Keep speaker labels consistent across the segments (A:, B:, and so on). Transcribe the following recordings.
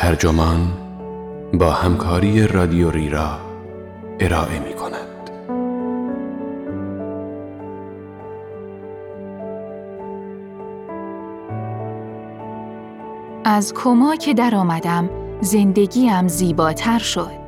A: ترجمان با همکاری رادیو ریرا ارائه می کند.
B: از کما که در آمدم زندگیم زیباتر شد.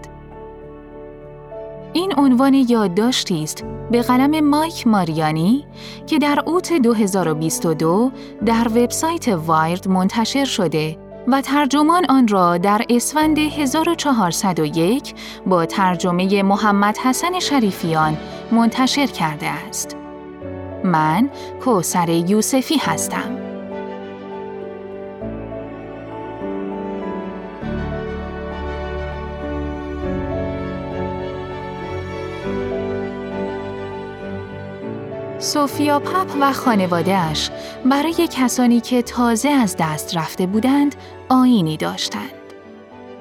B: این عنوان یادداشتی است به قلم مایک ماریانی که در اوت 2022 در وبسایت وایرد منتشر شده و ترجمان آن را در اسفند 1401 با ترجمه محمد حسن شریفیان منتشر کرده است. من کوسر یوسفی هستم. سوفیا پپ و خانوادهش برای کسانی که تازه از دست رفته بودند آینی داشتند.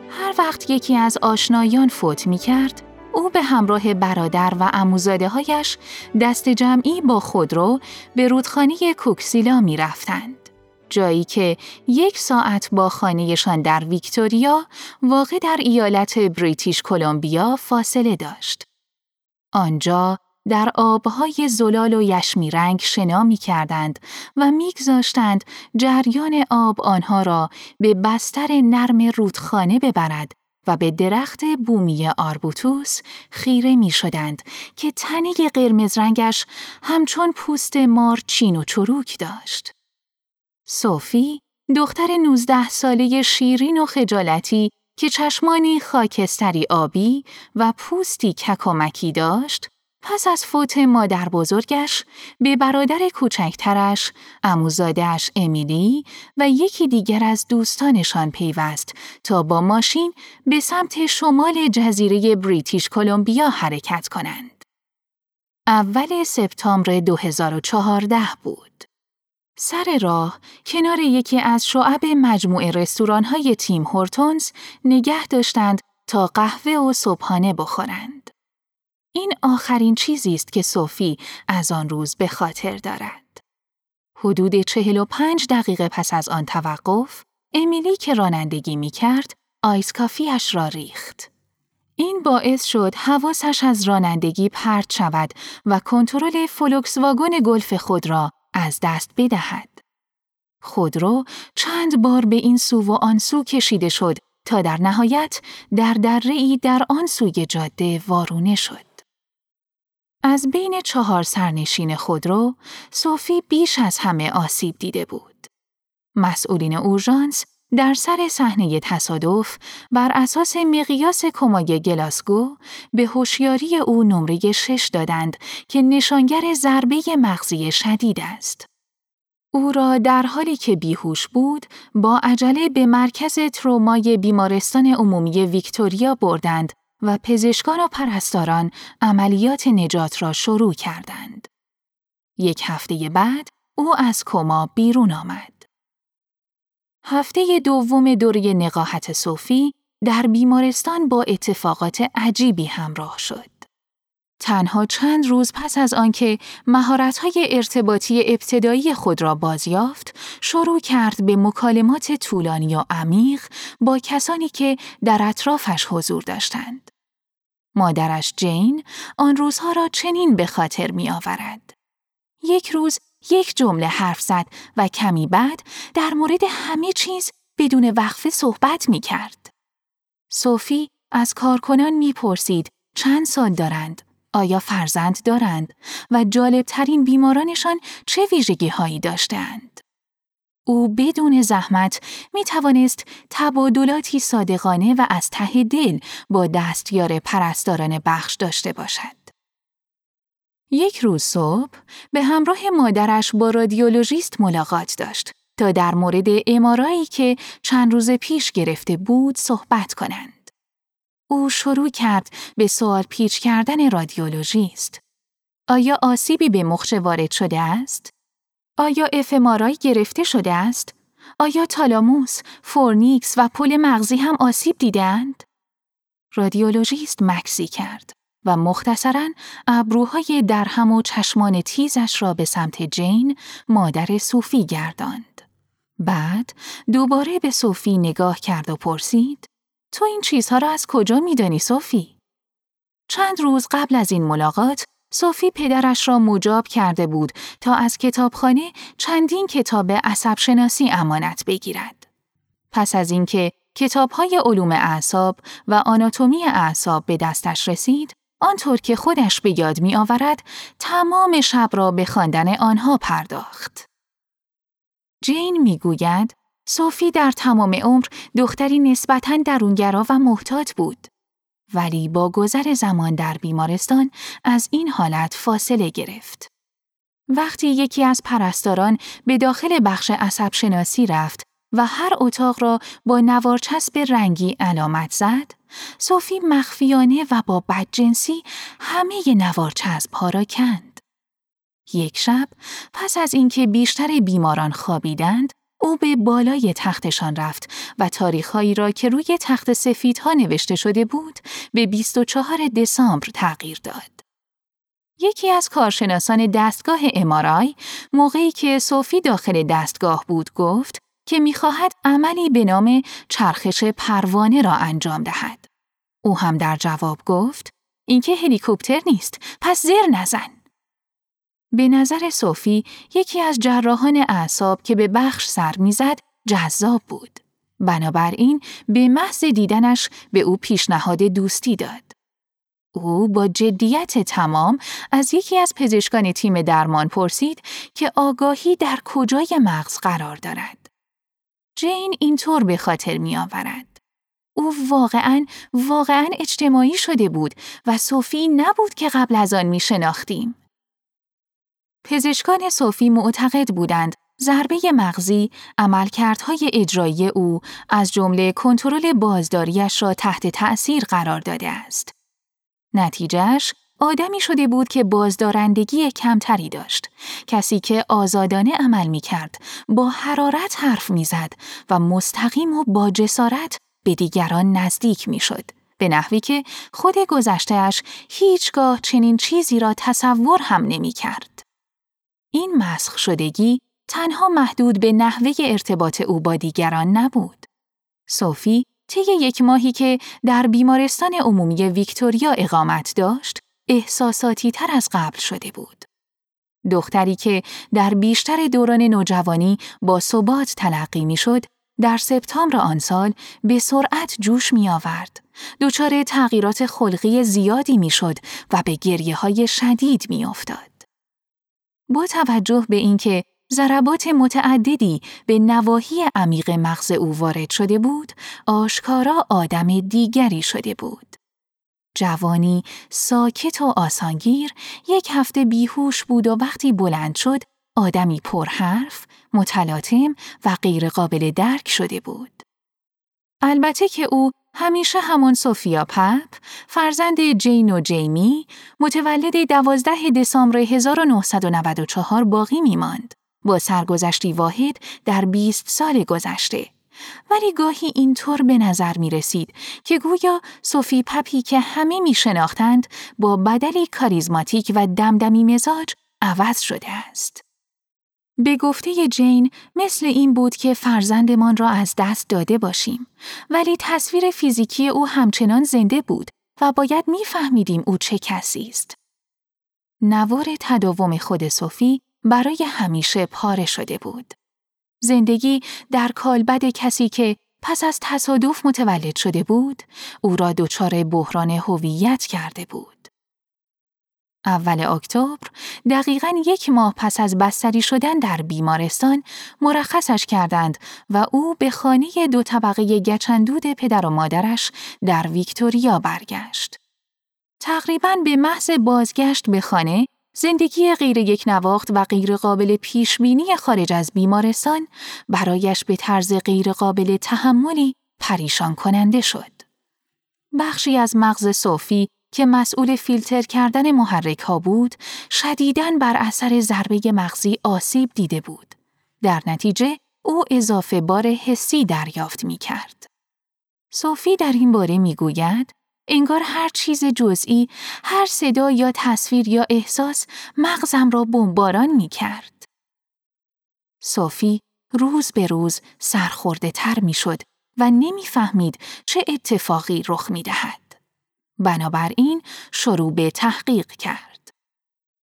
B: هر وقت یکی از آشنایان فوت می کرد، او به همراه برادر و اموزاده هایش دست جمعی با خودرو به رودخانه کوکسیلا می رفتند. جایی که یک ساعت با خانهشان در ویکتوریا واقع در ایالت بریتیش کلمبیا فاصله داشت. آنجا در آبهای زلال و یشمی رنگ شنا می کردند و میگذاشتند جریان آب آنها را به بستر نرم رودخانه ببرد و به درخت بومی آربوتوس خیره می شدند که تنه قرمز رنگش همچون پوست مار چین و چروک داشت. صوفی دختر نوزده ساله شیرین و خجالتی که چشمانی خاکستری آبی و پوستی ککمکی داشت پس از فوت مادر بزرگش به برادر کوچکترش، اموزادش امیلی و یکی دیگر از دوستانشان پیوست تا با ماشین به سمت شمال جزیره بریتیش کلمبیا حرکت کنند. اول سپتامبر 2014 بود. سر راه کنار یکی از شعب مجموعه رستوران‌های تیم هورتونز نگه داشتند تا قهوه و صبحانه بخورند. این آخرین چیزی است که صوفی از آن روز به خاطر دارد. حدود چهل و پنج دقیقه پس از آن توقف، امیلی که رانندگی می کرد، آیس کافیش را ریخت. این باعث شد حواسش از رانندگی پرت شود و کنترل فولکس واگن گلف خود را از دست بدهد. خودرو چند بار به این سو و آن سو کشیده شد تا در نهایت در دره ای در آن سوی جاده وارونه شد. از بین چهار سرنشین خودرو، صوفی بیش از همه آسیب دیده بود. مسئولین اورژانس در سر صحنه تصادف بر اساس مقیاس کمای گلاسگو به هوشیاری او نمره شش دادند که نشانگر ضربه مغزی شدید است. او را در حالی که بیهوش بود با عجله به مرکز ترومای بیمارستان عمومی ویکتوریا بردند و پزشکان و پرستاران عملیات نجات را شروع کردند. یک هفته بعد او از کما بیرون آمد. هفته دوم دوره نقاهت صوفی در بیمارستان با اتفاقات عجیبی همراه شد. تنها چند روز پس از آنکه مهارت‌های ارتباطی ابتدایی خود را بازیافت، شروع کرد به مکالمات طولانی و عمیق با کسانی که در اطرافش حضور داشتند. مادرش جین آن روزها را چنین به خاطر می آورد. یک روز یک جمله حرف زد و کمی بعد در مورد همه چیز بدون وقفه صحبت می کرد. صوفی از کارکنان می پرسید چند سال دارند، آیا فرزند دارند و جالبترین بیمارانشان چه ویژگی هایی داشتند. او بدون زحمت می توانست تبادلاتی صادقانه و از ته دل با دستیار پرستاران بخش داشته باشد. یک روز صبح به همراه مادرش با رادیولوژیست ملاقات داشت تا در مورد MRI ایی که چند روز پیش گرفته بود صحبت کنند. او شروع کرد به سوال پیچ کردن رادیولوژیست. آیا آسیبی به مخش وارد شده است؟ آیا fMRI گرفته شده است؟ آیا تالاموس، فورنیکس و پل مغزی هم آسیب دیدند؟ رادیولوژیست مکثی کرد و مختصرا ابروهای درهم و چشمان تیزش را به سمت جین مادر صوفی گرداند. بعد دوباره به صوفی نگاه کرد و پرسید تو این چیزها را از کجا میدانی صوفی؟ چند روز قبل از این ملاقات صوفی پدرش را مجاب کرده بود تا از کتابخانه چندین کتاب عصب شناسی امانت بگیرد. پس از اینکه کتابهای علوم اعصاب و آناتومی اعصاب به دستش رسید، آنطور که خودش به یاد می آورد، تمام شب را به خواندن آنها پرداخت. جین می گوید، صوفی در تمام عمر دختری نسبتاً درونگرا و محتاط بود. ولی با گذر زمان در بیمارستان از این حالت فاصله گرفت. وقتی یکی از پرستاران به داخل بخش عصب شناسی رفت و هر اتاق را با نوارچسب رنگی علامت زد، صوفی مخفیانه و با بدجنسی همه نوارچسب ها را کند. یک شب پس از اینکه بیشتر بیماران خوابیدند، او به بالای تختشان رفت و تاریخهایی را که روی تخت سفیدها نوشته شده بود به 24 دسامبر تغییر داد. یکی از کارشناسان دستگاه امارای موقعی که صوفی داخل دستگاه بود گفت که می‌خواهد عملی به نام چرخش پروانه را انجام دهد. او هم در جواب گفت اینکه هلیکوپتر نیست پس زر نزن. به نظر صوفی یکی از جراحان اعصاب که به بخش سر می‌زد جذاب بود. بنابراین به محض دیدنش به او پیشنهاد دوستی داد. او با جدیت تمام از یکی از پزشکان تیم درمان پرسید که آگاهی در کجای مغز قرار دارد. جین اینطور به خاطر می آورد. او واقعا واقعا اجتماعی شده بود و صوفی نبود که قبل از آن می شناختیم. پزشکان صوفی معتقد بودند ضربه مغزی عملکردهای اجرایی او از جمله کنترل بازداریش را تحت تأثیر قرار داده است. نتیجهش آدمی شده بود که بازدارندگی کمتری داشت، کسی که آزادانه عمل می کرد، با حرارت حرف می زد و مستقیم و با جسارت به دیگران نزدیک می شد. به نحوی که خود گذشتهش هیچگاه چنین چیزی را تصور هم نمی کرد. این مسخ شدگی تنها محدود به نحوه ارتباط او با دیگران نبود. صوفی طی یک ماهی که در بیمارستان عمومی ویکتوریا اقامت داشت، احساساتی تر از قبل شده بود. دختری که در بیشتر دوران نوجوانی با ثبات تلقی می‌شد، در سپتامبر آن سال به سرعت جوش می آورد. دچار تغییرات خلقی زیادی می شد و به گریه های شدید می افتاد. با توجه به اینکه ضربات متعددی به نواحی عمیق مغز او وارد شده بود، آشکارا آدم دیگری شده بود. جوانی ساکت و آسانگیر یک هفته بیهوش بود و وقتی بلند شد آدمی پرحرف، متلاطم و غیرقابل درک شده بود. البته که او همیشه همان سوفیا پپ، فرزند جین و جیمی، متولد 12 دسامبر 1994 باقی می ماند. با سرگذشتی واحد در 20 سال گذشته. ولی گاهی اینطور به نظر می رسید که گویا صوفی پپی که همه می شناختند با بدلی کاریزماتیک و دمدمی مزاج عوض شده است. به گفته جین مثل این بود که فرزندمان را از دست داده باشیم ولی تصویر فیزیکی او همچنان زنده بود و باید میفهمیدیم او چه کسی است. نوار تداوم خود صوفی برای همیشه پاره شده بود. زندگی در کالبد کسی که پس از تصادف متولد شده بود، او را دچار بحران هویت کرده بود. اول اکتبر دقیقا یک ماه پس از بستری شدن در بیمارستان مرخصش کردند و او به خانه دو طبقه گچندود پدر و مادرش در ویکتوریا برگشت. تقریبا به محض بازگشت به خانه زندگی غیر یک نواخت و غیر قابل پیش بینی خارج از بیمارستان برایش به طرز غیر قابل تحملی پریشان کننده شد. بخشی از مغز صوفی که مسئول فیلتر کردن محرک ها بود، شدیداً بر اثر ضربه مغزی آسیب دیده بود. در نتیجه او اضافه بار حسی دریافت می کرد. صوفی در این باره می گوید انگار هر چیز جزئی، هر صدا یا تصویر یا احساس مغزم را بمباران می کرد. صوفی روز به روز سرخورده تر می شد و نمی‌فهمید چه اتفاقی رخ می دهد. بنابراین شروع به تحقیق کرد.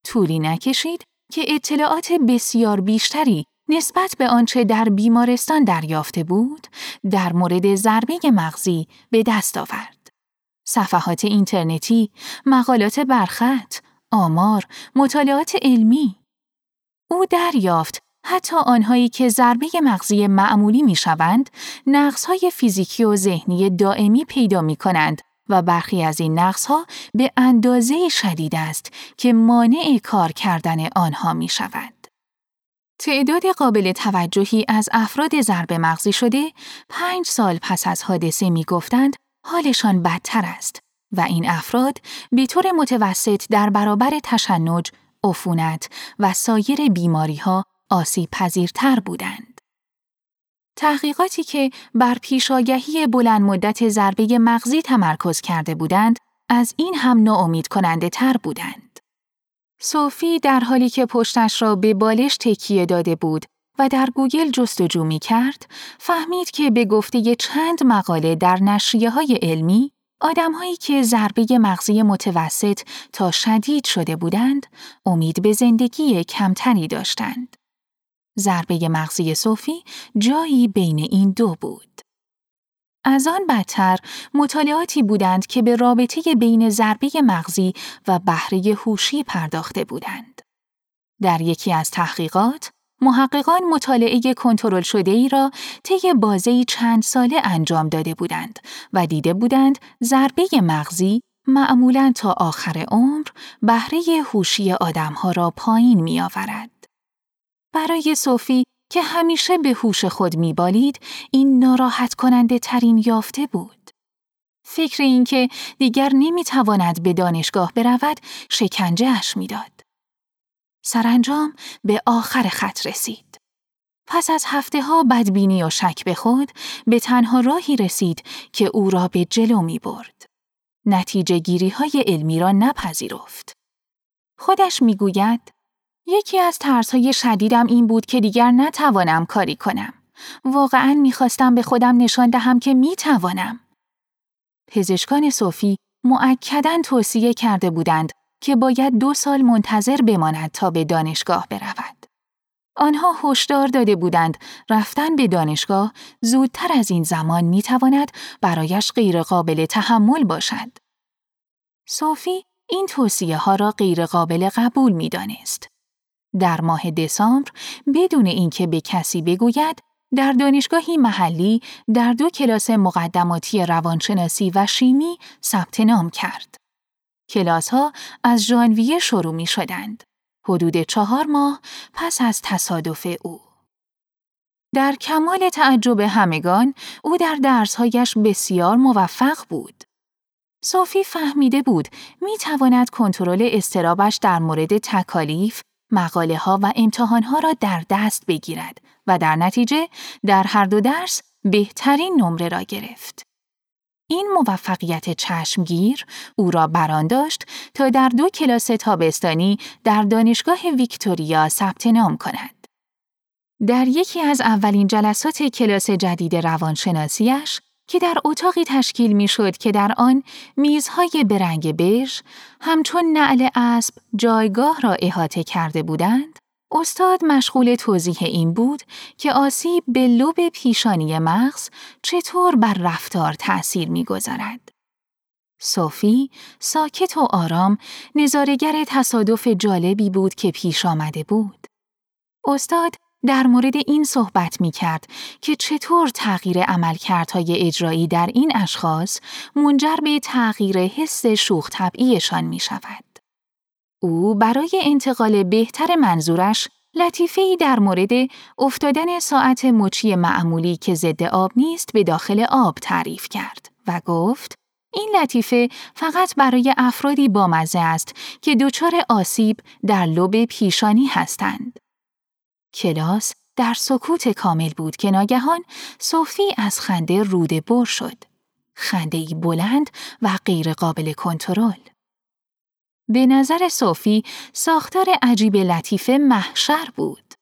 B: طولی نکشید که اطلاعات بسیار بیشتری نسبت به آنچه در بیمارستان دریافته بود در مورد ضربه مغزی به دست آورد. صفحات اینترنتی، مقالات برخط، آمار، مطالعات علمی. او دریافت حتی آنهایی که ضربه مغزی معمولی می شوند، نقصهای فیزیکی و ذهنی دائمی پیدا می کنند و برخی از این نقصها به اندازه شدید است که مانع کار کردن آنها می شود. تعداد قابل توجهی از افراد ضرب مغزی شده پنج سال پس از حادثه می گفتند حالشان بدتر است و این افراد به طور متوسط در برابر تشنج، عفونت و سایر بیماری ها آسیب پذیرتر بودند. تحقیقاتی که بر پیشاگهی بلند مدت ضربه مغزی تمرکز کرده بودند، از این هم ناامید کننده تر بودند. صوفی در حالی که پشتش را به بالش تکیه داده بود و در گوگل جستجو می کرد، فهمید که به گفته چند مقاله در نشریه های علمی، آدمهایی که ضربه مغزی متوسط تا شدید شده بودند، امید به زندگی کمتری داشتند. ضربه مغزی صوفی جایی بین این دو بود. از آن بدتر مطالعاتی بودند که به رابطه بین ضربه مغزی و بهره هوشی پرداخته بودند. در یکی از تحقیقات، محققان مطالعه کنترل شده ای را طی بازه چند ساله انجام داده بودند و دیده بودند ضربه مغزی معمولا تا آخر عمر بهره هوشی آدمها را پایین می آورد. برای صوفی که همیشه به هوش خود میبالید این ناراحت کننده ترین یافته بود. فکر اینکه دیگر نمی‌تواند به دانشگاه برود شکنجهش می‌داد. سرانجام به آخر خط رسید. پس از هفته ها بدبینی و شک به خود به تنها راهی رسید که او را به جلو می برد. نتیجه گیری های علمی را نپذیرفت. خودش می‌گوید یکی از های شدیدم این بود که دیگر نتوانم کاری کنم. واقعا می‌خواستم به خودم نشان دهم که می‌توانم. پزشکان صوفی معکدن توصیه کرده بودند که باید دو سال منتظر بماند تا به دانشگاه برود. آنها هشدار داده بودند رفتن به دانشگاه زودتر از این زمان می‌تواند برایش غیرقابل تحمل باشد. صوفی این توصیه ها را غیرقابل قبول می دانست. در ماه دسامبر بدون اینکه به کسی بگوید در دانشگاهی محلی در دو کلاس مقدماتی روانشناسی و شیمی ثبت نام کرد. کلاس ها از ژانویه شروع می شدند. حدود چهار ماه پس از تصادف او. در کمال تعجب همگان، او در درسهایش بسیار موفق بود. صوفی فهمیده بود می تواند کنترل استرابش در مورد تکالیف، مقاله ها و امتحان ها را در دست بگیرد و در نتیجه در هر دو درس بهترین نمره را گرفت. این موفقیت چشمگیر او را بران داشت تا در دو کلاس تابستانی در دانشگاه ویکتوریا ثبت نام کند. در یکی از اولین جلسات کلاس جدید روانشناسیش که در اتاقی تشکیل می شد که در آن میزهای برنگ بژ همچون نعل اسب جایگاه را احاطه کرده بودند، استاد مشغول توضیح این بود که آسیب به لب پیشانی مغز چطور بر رفتار تأثیر می‌گذارد. صوفی ساکت و آرام نظارگر تصادف جالبی بود که پیش آمده بود. استاد در مورد این صحبت می کرد که چطور تغییر عملکردهای اجرایی در این اشخاص منجر به تغییر حس شوخ طبعیشان می شود. او برای انتقال بهتر منظورش لطیفه‌ای در مورد افتادن ساعت مچی معمولی که ضد آب نیست به داخل آب تعریف کرد و گفت این لطیفه فقط برای افرادی بامزه است که دچار آسیب در لب پیشانی هستند. کلاس در سکوت کامل بود که ناگهان صوفی از خنده روده بر شد. خنده ای بلند و غیرقابل کنترل. به نظر صوفی ساختار عجیب لطیفه محشر بود.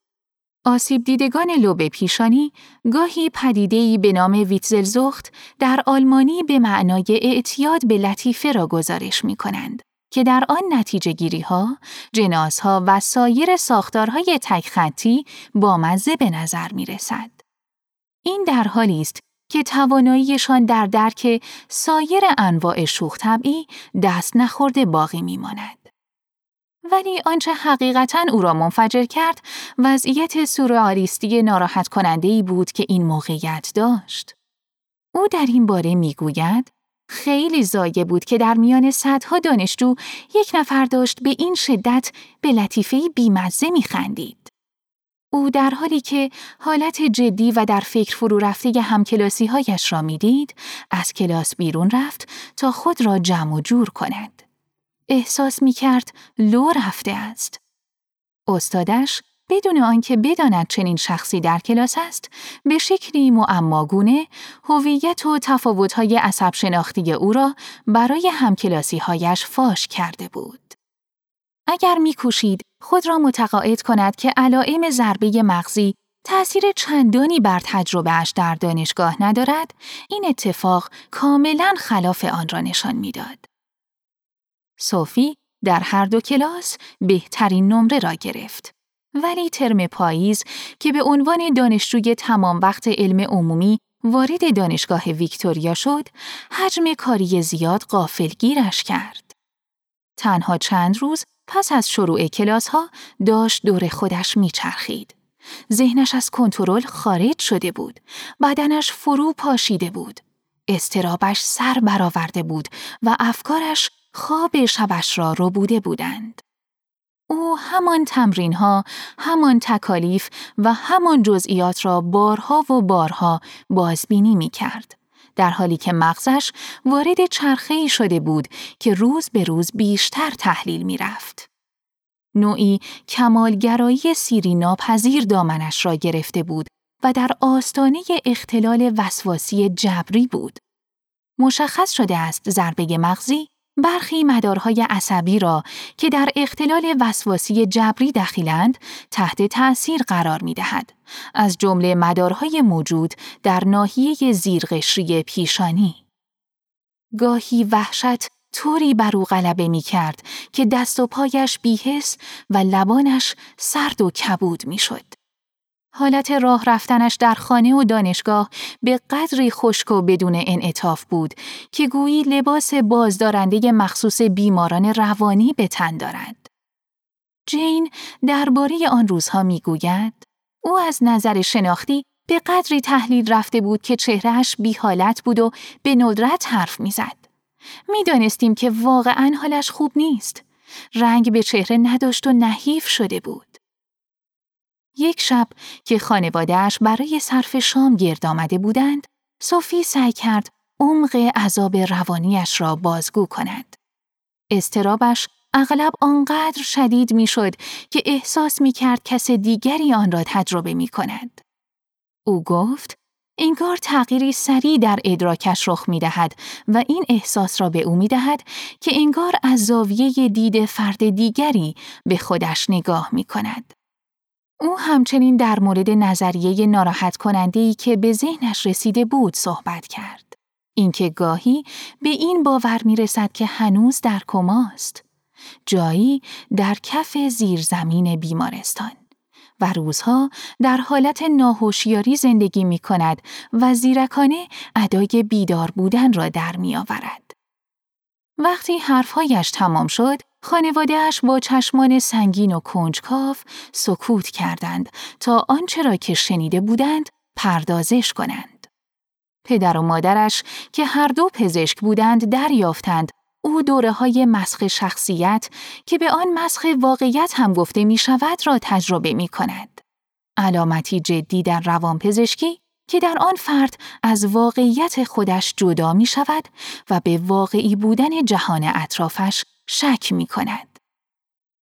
B: آسیب دیدگان لوب پیشانی گاهی پدیده‌ای به نام ویتزلزوخت در آلمانی به معنای اعتیاد به لطیفه را گزارش می کنند که در آن نتیجه ها، جناس ها و سایر ساختارهای تک خطی با مزه به نظر می رسد. این در حالی است که تواناییشان در درک سایر انواع شوخ طبعی دست نخورده باقی می ماند. ولی آنچه حقیقتا او را منفجر کرد وضعیت سورئالیستی ناراحت کننده ای بود که این موقعیت داشت. او در این باره می گوید خیلی زایه بود که در میان صدها دانشجو یک نفر داشت به این شدت به لطیفه بیمزه می خندید. او در حالی که حالت جدی و در فکر فرو رفته همکلاسی هایش را می‌دید، از کلاس بیرون رفت تا خود را جمع و جور کند. احساس می کرد لو رفته است. استادش بدون آنکه بداند چنین شخصی در کلاس است، به شکلی معماگونه هویت و تفاوت‌های عصب شناختی او را برای همکلاسی هایش فاش کرده بود. اگر میکوشید خود را متقاعد کند که علائم ضربه مغزی تأثیر چندانی بر تجربهش در دانشگاه ندارد، این اتفاق کاملا خلاف آن را نشان می‌داد. صوفی در هر دو کلاس بهترین نمره را گرفت. ولی ترم پاییز که به عنوان دانشجوی تمام وقت علم عمومی وارد دانشگاه ویکتوریا شد، حجم کاری زیاد گیرش کرد. تنها چند روز پس از شروع کلاس ها داشت دور خودش میچرخید. ذهنش از کنترل خارج شده بود. بدنش فرو پاشیده بود. استرابش سر برآورده بود و افکارش خواب شبش را رو بوده بودند. او همان تمرین ها، همان تکالیف و همان جزئیات را بارها و بارها بازبینی می کرد. در حالی که مغزش وارد چرخه‌ای شده بود که روز به روز بیشتر تحلیل می رفت. نوعی کمالگرایی سیری ناپذیر دامنش را گرفته بود و در آستانه اختلال وسواسی جبری بود. مشخص شده است ضربه مغزی برخی مدارهای عصبی را که در اختلال وسواسی جبری دخیلند تحت تأثیر قرار می دهد. از جمله مدارهای موجود در ناحیه زیرقشری پیشانی. گاهی وحشت طوری بر او غلبه می کرد که دست و پایش بیهس و لبانش سرد و کبود می شد. حالت راه رفتنش در خانه و دانشگاه به قدری خشک و بدون انعطاف بود که گویی لباس بازدارنده مخصوص بیماران روانی به تن دارد. جین درباره آن روزها می‌گوید او از نظر شناختی به قدری تحلیل رفته بود که چهرهش بی حالت بود و به ندرت حرف می‌زد. می‌دانستیم که واقعا حالش خوب نیست. رنگ به چهره نداشت و نحیف شده بود. یک شب که خانوادهش برای صرف شام گرد آمده بودند، صوفی سعی کرد عمق عذاب روانیش را بازگو کند. استرابش اغلب آنقدر شدید می‌شد که احساس می کرد کس دیگری آن را تجربه می کند. او گفت انگار تغییری سریع در ادراکش رخ می دهد و این احساس را به او می دهد که انگار از زاویه دید فرد دیگری به خودش نگاه می کند. او همچنین در مورد نظریه ناراحت کننده ای که به ذهنش رسیده بود صحبت کرد. اینکه گاهی به این باور می رسد که هنوز در کماست. جایی در کف زیرزمین بیمارستان. و روزها در حالت ناهوشیاری زندگی می کند و زیرکانه ادای بیدار بودن را در می آورد. وقتی حرفهایش تمام شد، خانوادهش با چشمان سنگین و کنجکاف سکوت کردند تا آنچه را که شنیده بودند پردازش کنند. پدر و مادرش که هر دو پزشک بودند دریافتند او دوره های مسخ شخصیت که به آن مسخ واقعیت هم گفته می شود را تجربه می کند. علامتی جدی در روانپزشکی که در آن فرد از واقعیت خودش جدا می شود و به واقعی بودن جهان اطرافش شک می کند.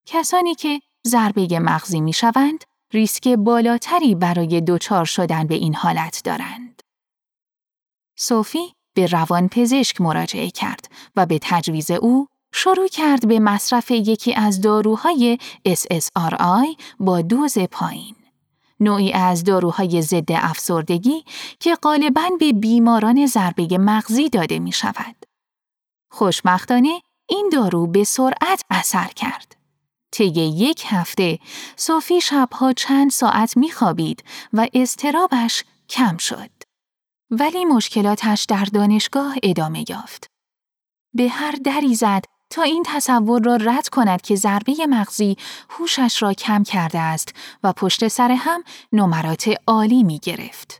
B: کسانی که ضربه مغزی می شوند، ریسک بالاتری برای دچار شدن به این حالت دارند. صوفی به روان پزشک مراجعه کرد و به تجویز او شروع کرد به مصرف یکی از داروهای SSRI با دوز پایین. نوعی از داروهای ضد افسردگی که غالباً به بیماران ضربه مغزی داده می شود. خوشبختانه این دارو به سرعت اثر کرد. طی یک هفته صوفی شبها چند ساعت میخوابید و استرابش کم شد. ولی مشکلاتش در دانشگاه ادامه یافت. به هر دری زد تا این تصور را رد کند که ضربه مغزی هوشش را کم کرده است و پشت سر هم نمرات عالی می گرفت.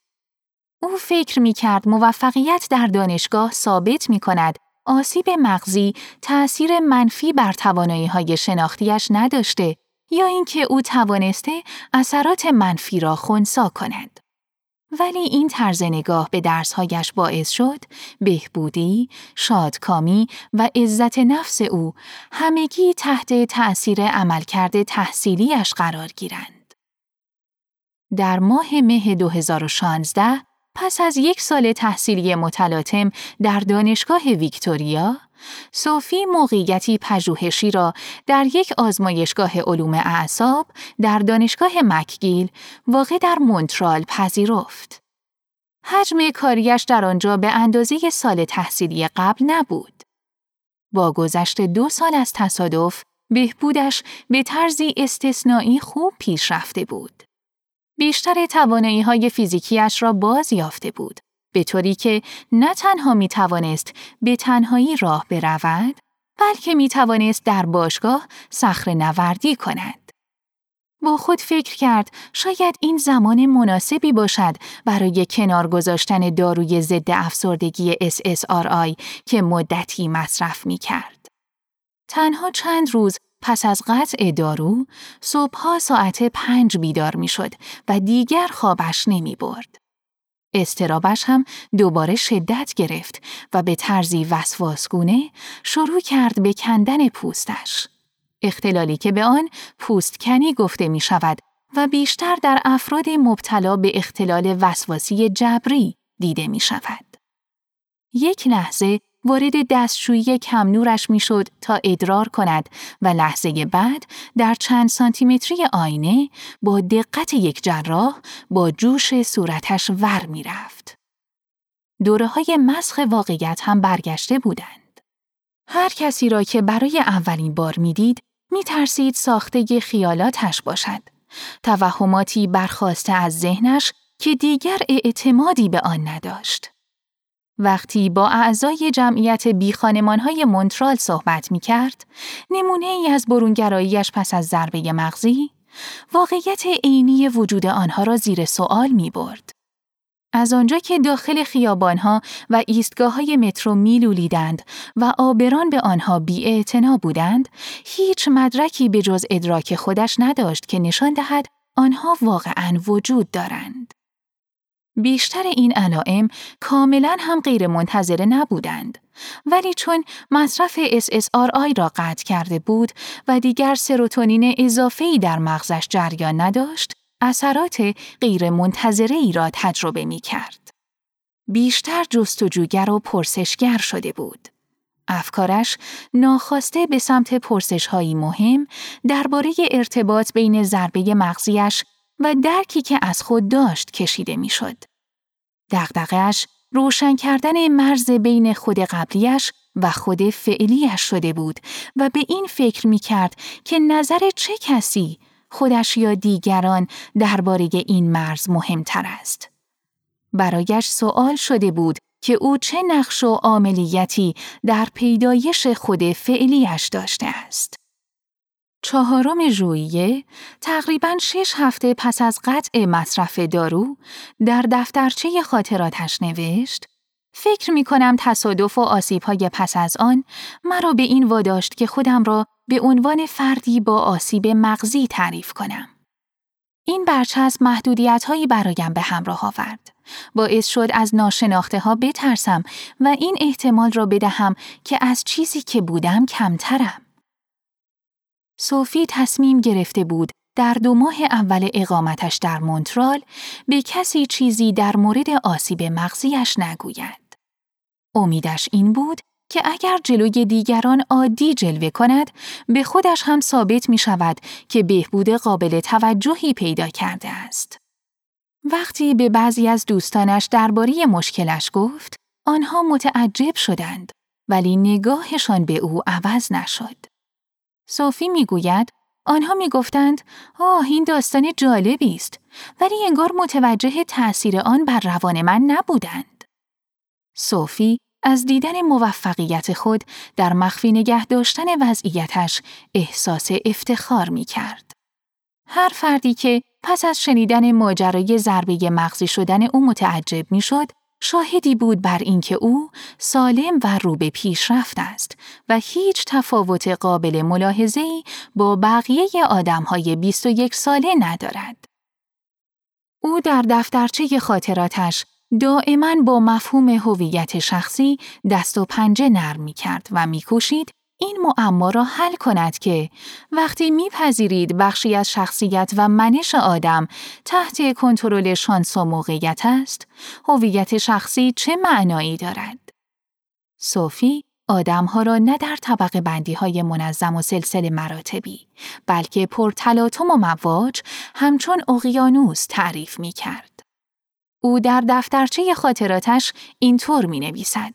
B: او فکر می کرد موفقیت در دانشگاه ثابت می کند آسیب مغزی تأثیر منفی بر توانایی های شناختیش نداشته یا اینکه او توانسته اثرات منفی را خونسا کند. ولی این طرز نگاه به درسهایش باعث شد بهبودی، شادکامی و عزت نفس او همگی تحت تأثیر عملکرد تحصیلیش قرار گیرند. در ماه مه 2016 پس از یک سال تحصیلی متلاطم در دانشگاه ویکتوریا، صوفی موقعیتی پژوهشی را در یک آزمایشگاه علوم اعصاب در دانشگاه مکگیل واقع در مونترال پذیرفت. حجم کاریش در آنجا به اندازه سال تحصیلی قبل نبود. با گذشت دو سال از تصادف، بهبودش به طرزی استثنایی خوب پیش رفته بود. بیشتر توانایی های فیزیکیش را باز یافته بود به طوری که نه تنها می توانست به تنهایی راه برود بلکه می توانست در باشگاه صخر نوردی کند. با خود فکر کرد شاید این زمان مناسبی باشد برای کنار گذاشتن داروی ضد افسردگی SSRI که مدتی مصرف می کرد. تنها چند روز پس از قطع دارو، صبحها ساعت پنج بیدار می شد و دیگر خوابش نمی برد. استرابش هم دوباره شدت گرفت و به طرزی وسواسگونه شروع کرد به کندن پوستش. اختلالی که به آن پوستکنی گفته می شود و بیشتر در افراد مبتلا به اختلال وسواسی جبری دیده می شود. یک لحظه وارد دستشویی کم نورش می‌شد تا ادرار کند و لحظه بعد در چند سانتیمتری آینه با دقت یک جراح با جوش صورتش ور می‌رفت. دوره های مسخ واقعیت هم برگشته بودند. هر کسی را که برای اولین بار می‌دید می ترسید ساخته خیالاتش باشد. توهماتی برخواسته از ذهنش که دیگر اعتمادی به آن نداشت. وقتی با اعضای جمعیت های مونترال صحبت می کرد، نمونه ای از برونگراییش پس از ضربه مغزی، واقعیت عینی وجود آنها را زیر سوال می برد. از آنجا که داخل خیابانها و ایستگاه های مترو میلولیدند و آبران به آنها بی بودند، هیچ مدرکی به جز ادراک خودش نداشت که نشان دهد آنها واقعا وجود دارند. بیشتر این علائم کاملا هم غیر منتظره نبودند. ولی چون مصرف SSRI را قطع کرده بود و دیگر سروتونین اضافه‌ای در مغزش جریان نداشت، اثرات غیر منتظره ای را تجربه می کرد. بیشتر جستجوگر و پرسشگر شده بود. افکارش ناخواسته به سمت پرسش هایی مهم درباره ارتباط بین ضربه مغزیش و درکی که از خود داشت کشیده می‌شد. دغدغه‌اش روشن کردن مرز بین خود قبلیش و خود فعلیش شده بود و به این فکر می کرد که نظر چه کسی خودش یا دیگران درباره این مرز مهمتر است. برایش سوال شده بود که او چه نقش و عاملیتی در پیدایش خود فعلیش داشته است. چهارم ژوئیه تقریبا شش هفته پس از قطع مصرف دارو در دفترچه خاطراتش نوشت فکر می کنم تصادف و آسیب های پس از آن مرا به این واداشت که خودم را به عنوان فردی با آسیب مغزی تعریف کنم. این برچسب محدودیت هایی برایم به همراه آورد. باعث شد از ناشناخته ها بترسم و این احتمال را بدهم که از چیزی که بودم کمترم. صوفی تصمیم گرفته بود در دو ماه اول اقامتش در مونترال به کسی چیزی در مورد آسیب مغزیش نگوید. امیدش این بود که اگر جلوی دیگران عادی جلوه کند به خودش هم ثابت می شود که بهبود قابل توجهی پیدا کرده است. وقتی به بعضی از دوستانش درباره مشکلش گفت، آنها متعجب شدند ولی نگاهشان به او عوض نشد. صوفی می‌گوید آنها می‌گفتند آه این داستان جالبی است ولی انگار متوجه تأثیر آن بر روان من نبودند. صوفی از دیدن موفقیت خود در مخفی نگه داشتن وضعیتش احساس افتخار می کرد. هر فردی که پس از شنیدن ماجرای ضربه مغزی شدن او متعجب می شد، شاهدی بود بر اینکه او سالم و رو به پیشرفت است و هیچ تفاوت قابل ملاحظه‌ای با بقیه آدمهای 21 ساله ندارد. او در دفترچه خاطراتش دائما با مفهوم هویت شخصی دست و پنجه نرم می کرد و می کوشید این معما را حل کند که وقتی میپذیرید بخشی از شخصیت و منش آدم تحت کنترل شانس و موقعیت است، هویت شخصی چه معنایی دارد؟ صوفی آدمها را نه در طبقه بندی های منظم و سلسله مراتبی، بلکه پرتلاطم و مواج همچون اقیانوس تعریف می کرد. او در دفترچه خاطراتش اینطور می نویسد.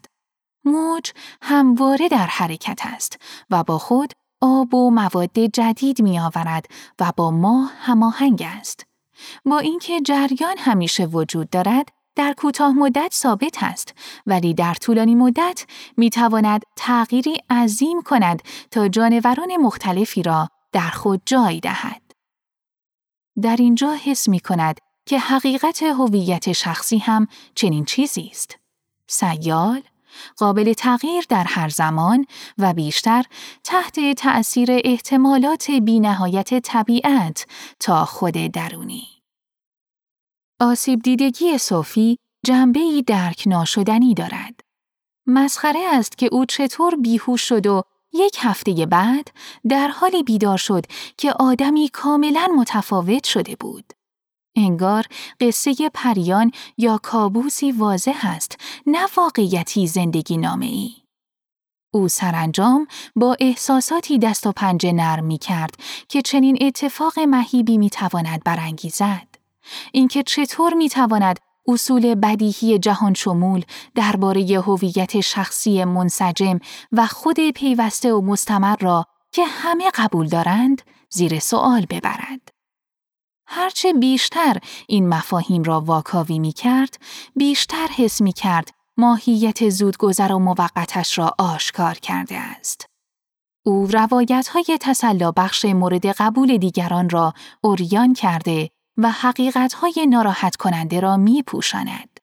B: موج همواره در حرکت است و با خود آب و مواد جدید می آورد و با ما هماهنگ است. با اینکه جریان همیشه وجود دارد، در کوتاه مدت ثابت است ولی در طولانی مدت می تواند تغییری عظیم کند تا جانوران مختلفی را در خود جای دهد. در اینجا حس می کند که حقیقت هویت شخصی هم چنین چیزی است. سیال، قابل تغییر در هر زمان و بیشتر تحت تأثیر احتمالات بینهایت طبیعت تا خود درونی. آسیب دیدگی صوفی جنبه درک ناشدنی دارد. مسخره است که او چطور بیهوش شد و یک هفته بعد در حالی بیدار شد که آدمی کاملا متفاوت شده بود. انگار قصه پریان یا کابوسی واضح است نه واقعیتی زندگی نامه ای. او سرانجام با احساساتی دست و پنجه نرم می کرد که چنین اتفاق مهیبی می تواند برانگیزد. اینکه چطور می تواند اصول بدیهی جهان شمول درباره هویت شخصی منسجم و خود پیوسته و مستمر را که همه قبول دارند زیر سوال ببرد. هرچه بیشتر این مفاهیم را واکاوی می کرد، بیشتر حس می کرد ماهیت زودگذر و موقتش را آشکار کرده است. او روایت های تسلا بخش مورد قبول دیگران را اوریان کرده و حقیقت های ناراحت کننده را می پوشاند.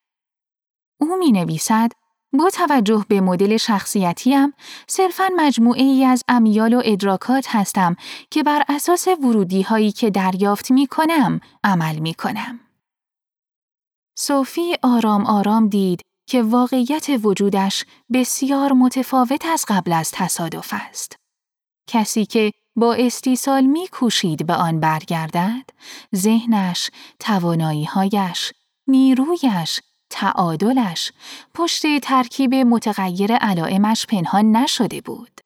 B: او می نویسد با توجه به مدل شخصیتیم صرفاً مجموعه ای از امیال و ادراکات هستم که بر اساس ورودی هایی که دریافت می کنم عمل می کنم. صوفی آرام آرام دید که واقعیت وجودش بسیار متفاوت از قبل از تصادف است. کسی که با استیصال می کوشید به آن برگردد، ذهنش، تواناییهایش، نیرویش، تعادلش پشت ترکیب متغیر علائمش پنهان نشده بود.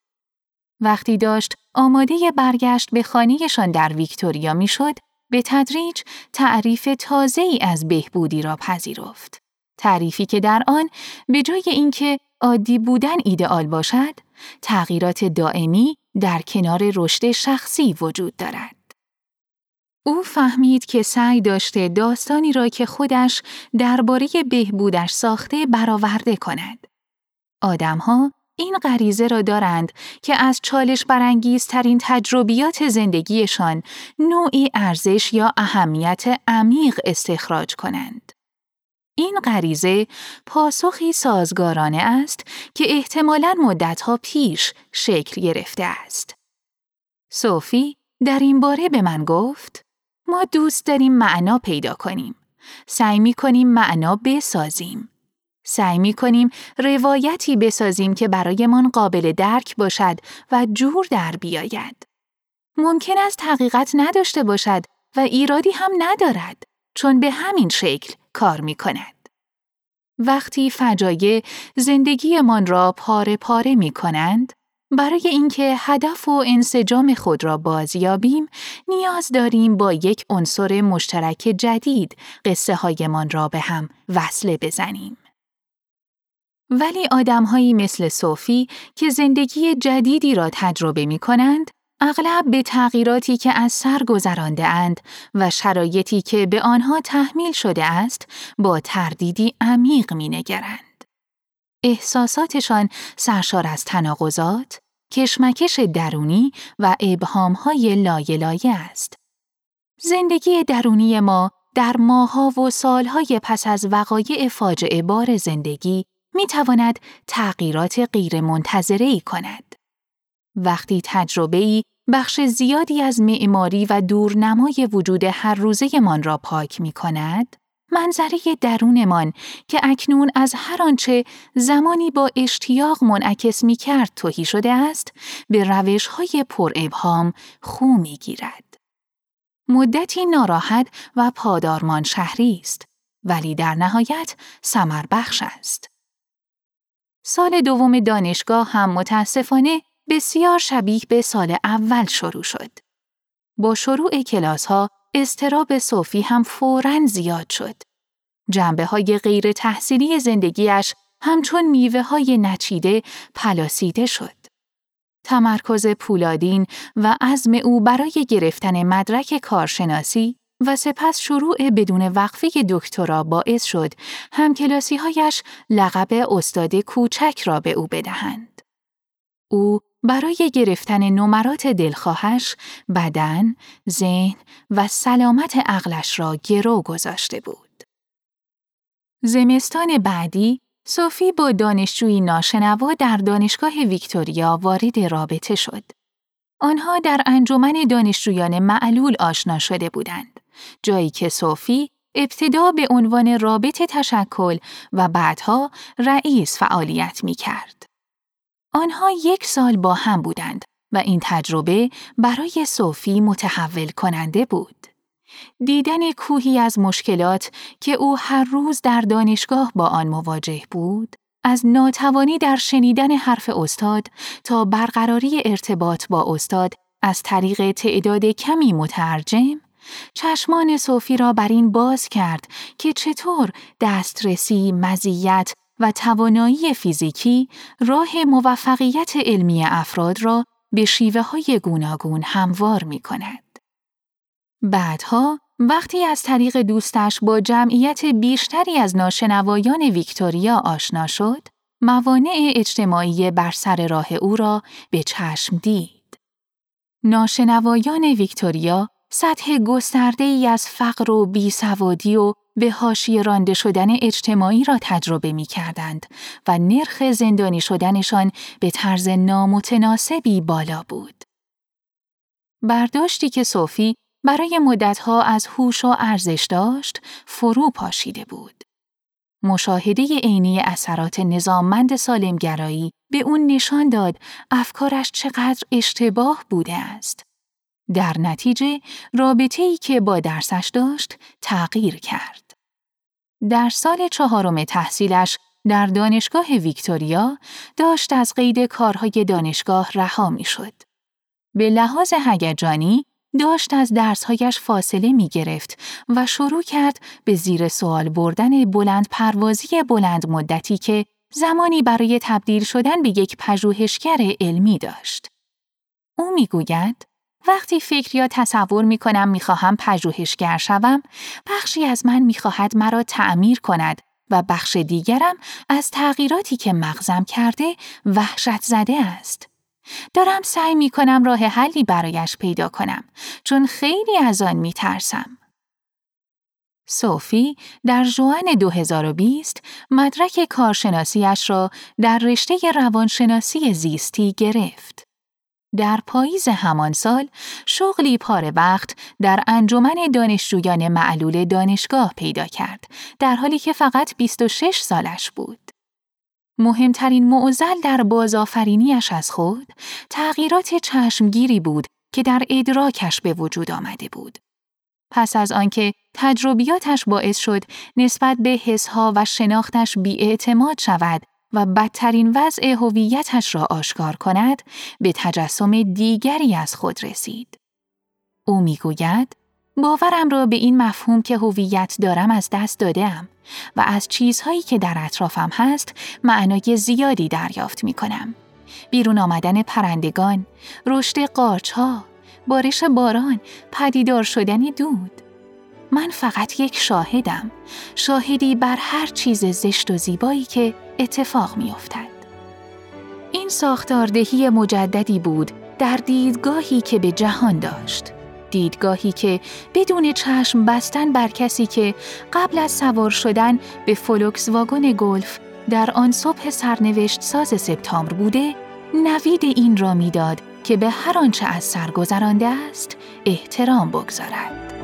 B: وقتی داشت آماده برگشت به خانهشان در ویکتوریا می‌شد، به تدریج تعریف تازه ای از بهبودی را پذیرفت. تعریفی که در آن به جای اینکه عادی بودن ایدئال باشد، تغییرات دائمی در کنار رشد شخصی وجود دارد. او فهمید که سعی داشته داستانی را که خودش درباره بهبودش ساخته برآورده کند. آدمها این غریزه را دارند که از چالش برانگیزترین تجربیات زندگیشان نوعی ارزش یا اهمیت عمیق استخراج کنند. این غریزه پاسخی سازگارانه است که احتمالاً مدتها پیش شکل گرفته است. صوفی در این باره به من گفت ما دوست داریم معنا پیدا کنیم. سعی می کنیم معنا بسازیم. سعی می کنیم روایتی بسازیم که برایمان قابل درک باشد و جور در بیاید. ممکن است حقیقت نداشته باشد و ایرادی هم ندارد چون به همین شکل کار می کند. وقتی فجایع زندگیمان را پاره پاره می کنند، برای اینکه هدف و انسجام خود را بازیابیم، نیاز داریم با یک عنصر مشترک جدید قصه هایمان را به هم وصله بزنیم. ولی آدمهایی مثل صوفی که زندگی جدیدی را تجربه می کنند، اغلب به تغییراتی که از سر گذرانده اند و شرایطی که به آنها تحمیل شده است با تردیدی عمیق می نگرند. احساساتشان سرشار از تناقضات، کشمکش درونی و ابهامهای لایه لایه است. زندگی درونی ما در ماها و سالهای پس از وقایع فاجعه بار زندگی می تواند تغییرات غیر منتظره کند. وقتی تجربه ای بخش زیادی از معماری و دورنمای وجود هر روزه من را پاک می کند، منظره درونمان که اکنون از هر آنچه زمانی با اشتیاق منعکس می کرد توهی شده است، به روش های پر ابهام خو می گیرد. مدتی ناراحت و پادارمان شهری است، ولی در نهایت سمر بخش است. سال دوم دانشگاه هم متاسفانه بسیار شبیه به سال اول شروع شد. با شروع کلاس ها استراب صوفی هم فوراً زیاد شد. جنبه های غیر تحصیلی زندگیش همچون میوه های نچیده پلاسیده شد. تمرکز پولادین و عزم او برای گرفتن مدرک کارشناسی و سپس شروع بدون وقفه دکترا باعث شد همکلاسی هایش لقب استاد کوچک را به او بدهند. او برای گرفتن نمرات دلخواهش بدن، ذهن و سلامت عقلش را گرو گذاشته بود. زمستان بعدی صوفی با دانشجویی ناشنوا در دانشگاه ویکتوریا وارد رابطه شد. آنها در انجمن دانشجویان معلول آشنا شده بودند. جایی که صوفی ابتدا به عنوان رابط تشکل و بعدها رئیس فعالیت می کرد. آنها یک سال با هم بودند و این تجربه برای صوفی متحول کننده بود. دیدن کوهی از مشکلات که او هر روز در دانشگاه با آن مواجه بود، از ناتوانی در شنیدن حرف استاد تا برقراری ارتباط با استاد از طریق تعداد کمی مترجم، چشمان صوفی را بر این باز کرد که چطور دسترسی، مزیت و توانایی فیزیکی راه موفقیت علمی افراد را به شیوه های گوناگون هموار می کند. بعدها وقتی از طریق دوستش با جمعیت بیشتری از ناشنوایان ویکتوریا آشنا شد، موانع اجتماعی بر سر راه او را به چشم دید. ناشنوایان ویکتوریا سطح گسترده ای از فقر و بیسوادی و به هاشی رانده شدن اجتماعی را تجربه می کردند و نرخ زندانی شدنشان به طرز نامتناسبی بالا بود. برداشتی که صوفی برای مدتها از هوش و ارزش داشت، فرو پاشیده بود. مشاهده عینی اثرات نظاممند سالمگرایی به اون نشان داد افکارش چقدر اشتباه بوده است. در نتیجه رابطه ای که با درسش داشت تغییر کرد. در سال چهارم تحصیلش در دانشگاه ویکتوریا داشت از قید کارهای دانشگاه رها می شد. به لحاظ هیجانی داشت از درسهایش فاصله می گرفت و شروع کرد به زیر سوال بردن بلند پروازی بلند مدتی که زمانی برای تبدیل شدن به یک پژوهشگر علمی داشت. او می‌گوید وقتی فکر یا تصور می کنم می خواهم پژوهشگر شوم، بخشی از من می خواهد مرا تعمیر کند و بخش دیگرم از تغییراتی که مغزم کرده وحشت زده است. دارم سعی می کنم راه حلی برایش پیدا کنم چون خیلی از آن می ترسم. صوفی در جوان 2020 مدرک کارشناسیش را در رشته روانشناسی زیستی گرفت. در پاییز همان سال شغلی پاره وقت در انجمن دانشجویان معلول دانشگاه پیدا کرد در حالی که فقط 26 سالش بود. مهمترین معضل در بازآفرینیش از خود تغییرات چشمگیری بود که در ادراکش به وجود آمده بود. پس از آنکه تجربیاتش باعث شد نسبت به حسها و شناختش بیاعتماد شود و بدترین وضع هویتش را آشکار کند به تجسم دیگری از خود رسید. او می‌گوید باورم را به این مفهوم که هویت دارم از دست دادم و از چیزهایی که در اطرافم هست معنای زیادی دریافت می کنم. بیرون آمدن پرندگان، رشد قارچها، بارش باران، پدیدار شدن دود. من فقط یک شاهدم، شاهدی بر هر چیز زشت و زیبایی که اتفاق می افتد. این ساختاردهی مجددی بود در دیدگاهی که به جهان داشت. دیدگاهی که بدون چشم بستن بر کسی که قبل از سوار شدن به فولکس واگن گلف در آن صبح سرنوشت ساز سپتامبر بوده نوید این را می‌داد که به هر آنچه از سر است احترام بگذارد.